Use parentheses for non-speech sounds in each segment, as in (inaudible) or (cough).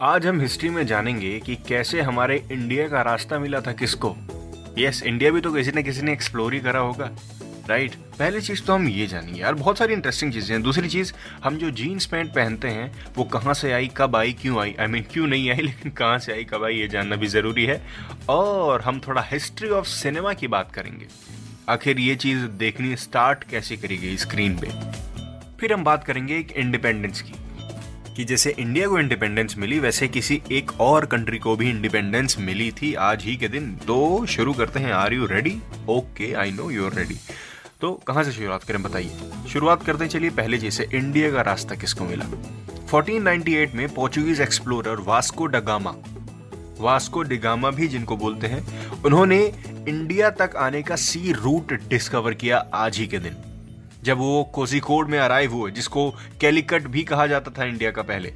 आज हम हिस्ट्री में जानेंगे कि कैसे हमारे इंडिया का रास्ता मिला था किसको। यस इंडिया भी तो किसी न किसी ने एक्सप्लोर ही करा होगा। राइट पहली चीज़ तो हम ये जानेंगे। यार, बहुत सारी इंटरेस्टिंग चीज़ें हैं। दूसरी चीज़, हम जो जीन्स पैंट पहनते हैं, वो कहाँ से आई, कब आई, क्यों आई? आई मीन क्यों नहीं आई, (laughs) लेकिन कहाँ से आई, कब आई, ये जानना भी ज़रूरी है। और हम थोड़ा हिस्ट्री ऑफ़ सिनेमा की बात करेंगे। आखिर ये चीज़ देखनी स्टार्ट कैसे करी गई स्क्रीन पे? फिर हम बात करेंगे एक इंडिपेंडेंस की। कि जैसे इंडिया को इंडिपेंडेंस मिली, वैसे किसी एक और कंट्री को भी इंडिपेंडेंस मिली थी। आज ही के दिन तो शुरू करते हैं। Are you ready okay I know you are ready तो कहाँ से शुरुआत करें, बताइए। शुरुआत करते चलिए पहले जैसे इंडिया का रास्ता किसको मिला? 1498 में Portuguese explorer Vasco da Gama Vasco da Gama भी जिनको बोलते हैं, उन्होंने इंडिया तक आने का सी रूट डिस्कवर किया आज ही के दिन। जब वो कोजिकोड में अराइव हुए, जिसको कैलिकट भी कहा जाता था इंडिया का पहले।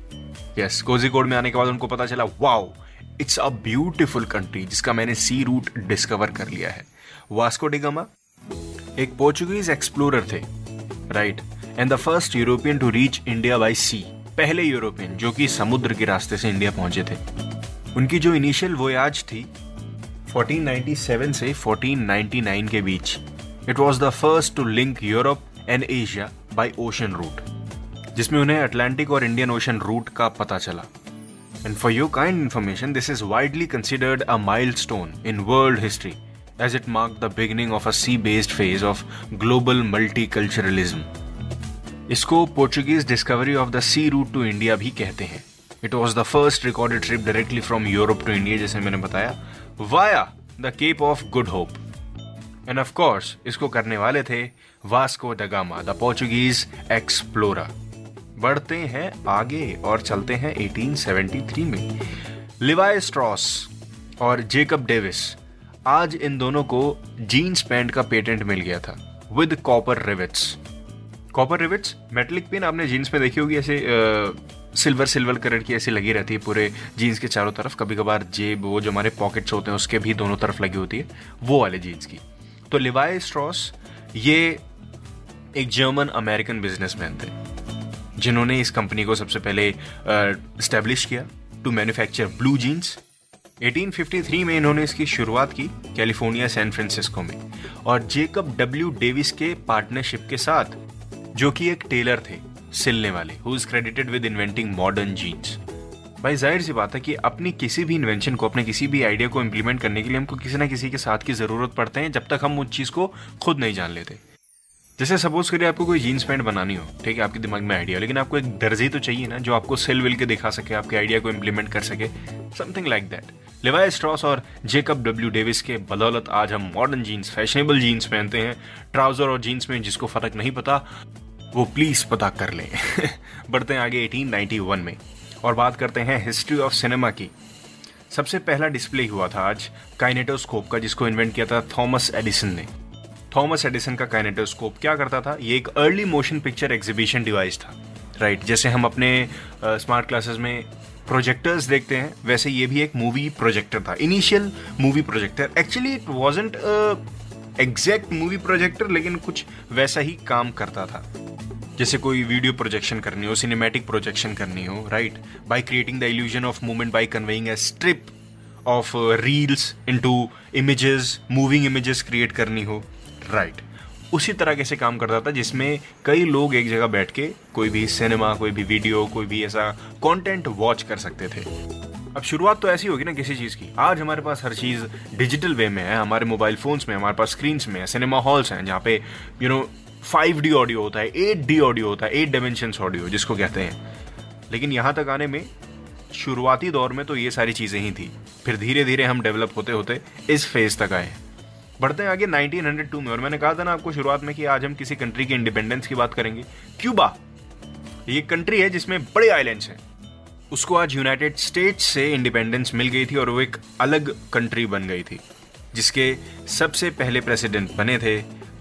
यस कोजिकोड में आने के बाद उनको पता चला, wow it's a beautiful country जिसका मैंने सी रूट डिस्कवर कर लिया है। वास्को डिगामा एक पोर्चुगीज एक्सप्लोरर थे right and the first European to reach India by sea पहले यूरोपियन जो कि समुद्र के रास्ते से इंडिया पहुँचे थे। उनकी जो इनिशियल वोयाज थी 1497 से 1499 के बीच it was the first to link Europe and Asia by ocean route, जिसमें उन्हें अटलांटिक और इंडियन ओशन रूट का पता चला। And for you kind information this is widely considered a milestone in world history as it mark the beginning of a sea based phase of global multiculturalism इसको Portuguese discovery of the sea route to India भी कहते हैं। It was the first recorded trip directly from Europe to India जैसे मैंने बताया via the Cape of Good Hope and of course इसको करने वाले थे Vasco da Gama the Portuguese explorer बढ़ते हैं आगे और चलते हैं 1873 में। लिवाई स्ट्रॉस और जेकब डेविस आज इन दोनों को जीन्स पैंट का पेटेंट मिल गया था with copper rivets copper rivets metallic pin आपने जीन्स में देखी होगी, ऐसे सिल्वर सिल्वर कलर की ऐसी लगी रहती है पूरे जीन्स के चारों तरफ़। कभी कभार जेब, वो जो हमारे पॉकेट्स होते हैं, उसके भी दोनों तरफ़ लगी होती है, वो वाले जीन्स की। तो लिवाई स्ट्रॉस ये एक जर्मन अमेरिकन बिजनेसमैन थे, जिन्होंने इस कंपनी को सबसे पहले स्टैब्लिश किया टू मैन्युफैक्चर ब्लू जीन्स 1853 में इन्होंने इसकी शुरुआत की कैलिफ़ोर्निया सैन फ्रांसिस्को में। और जेकब डब्ल्यू डेविस के पार्टनरशिप के साथ, जो कि एक टेलर थे, सिलने वाले who is credited with inventing modern jeans भाई, ज़ाहिर सी बात है कि अपनी किसी भी इन्वेंशन को, अपने किसी भी आइडिया को इम्प्लीमेंट करने के लिए हमको किसी ना किसी के साथ की ज़रूरत पड़ते हैं जब तक हम उस चीज़ को खुद नहीं जान लेते। जैसे सपोज़ करिए आपको कोई जीन्स पैंट बनानी हो, ठीक है, आपके दिमाग में आइडिया हो लेकिन आपको एक दर्जी तो चाहिए ना जो आपको सेल विल के दिखा सके, आपके आइडिया को इम्प्लीमेंट कर सके something like that Levi Strauss और जेकब डब्ल्यू डेविस के बदौलत आज हम मॉडर्न जीन्स फैशनेबल जीन्स पहनते हैं। ट्राउज़र और जीन्स में जिसको फ़र्क नहीं पता, वो प्लीज़ पता कर लें। (laughs) बढ़ते हैं आगे 1891 में। और बात करते हैं हिस्ट्री ऑफ़ सिनेमा की। सबसे पहला डिस्प्ले हुआ था आज काइनेटोस्कोप का जिसको इन्वेंट किया था थॉमस एडिसन ने। थॉमस एडिसन का काइनेटोस्कोप क्या करता था? ये एक early motion picture exhibition device था। राइट right, जैसे हम अपने स्मार्ट uh, क्लासेस में प्रोजेक्टर्स देखते हैं वैसे ये भी एक मूवी प्रोजेक्टर था। Initial movie projector actually it wasn't exact movie projector लेकिन कुछ वैसा ही काम करता था। जैसे कोई वीडियो प्रोजेक्शन करनी हो सिनेमैटिक प्रोजेक्शन करनी हो right by creating the illusion of movement by conveying a strip of reels into images moving images create करनी हो राइट right. उसी तरह कैसे काम करता था, जिसमें कई लोग एक जगह बैठ के कोई भी सिनेमा कोई भी वीडियो कोई भी ऐसा कंटेंट वॉच कर सकते थे। अब शुरुआत तो ऐसी होगी ना किसी चीज़ की। आज हमारे पास हर चीज़ डिजिटल वे में है, हमारे मोबाइल फोन्स में, हमारे पास स्क्रीन्स में है सिनेमा हॉल्स हैं, जहाँ पे you know five D audio होता है एट डी ऑडियो होता है एट डायमेंशन ऑडियो जिसको कहते हैं। लेकिन यहाँ तक आने में शुरुआती दौर में तो ये सारी चीज़ें ही थी। फिर धीरे धीरे हम डेवलप होते होते इस फ़ेज़ तक आए। बढ़ते हैं आगे 1902 में, और मैंने कहा था ना आपको शुरुआत में कि आज हम किसी कंट्री की इंडिपेंडेंस की बात करेंगे। क्यूबा, ये कंट्री है जिसमें बड़े आइलैंड्स हैं। उसको आज यूनाइटेड स्टेट्स से इंडिपेंडेंस मिल गई थी और वो एक अलग कंट्री बन गई थी, जिसके सबसे पहले प्रेसिडेंट बने थे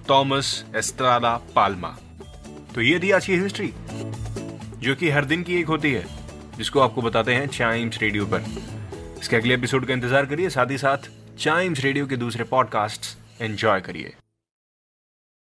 थॉमस एस्ट्राला पाल्मा तो ये थी आज की हिस्ट्री जो कि हर दिन की एक होती है, जिसको आपको बताते हैं चाइम्स रेडियो पर। इसके अगले एपिसोड का इंतज़ार करिए, साथ ही साथ चाइम्स रेडियो के दूसरे पॉडकास्ट एंजॉय करिए।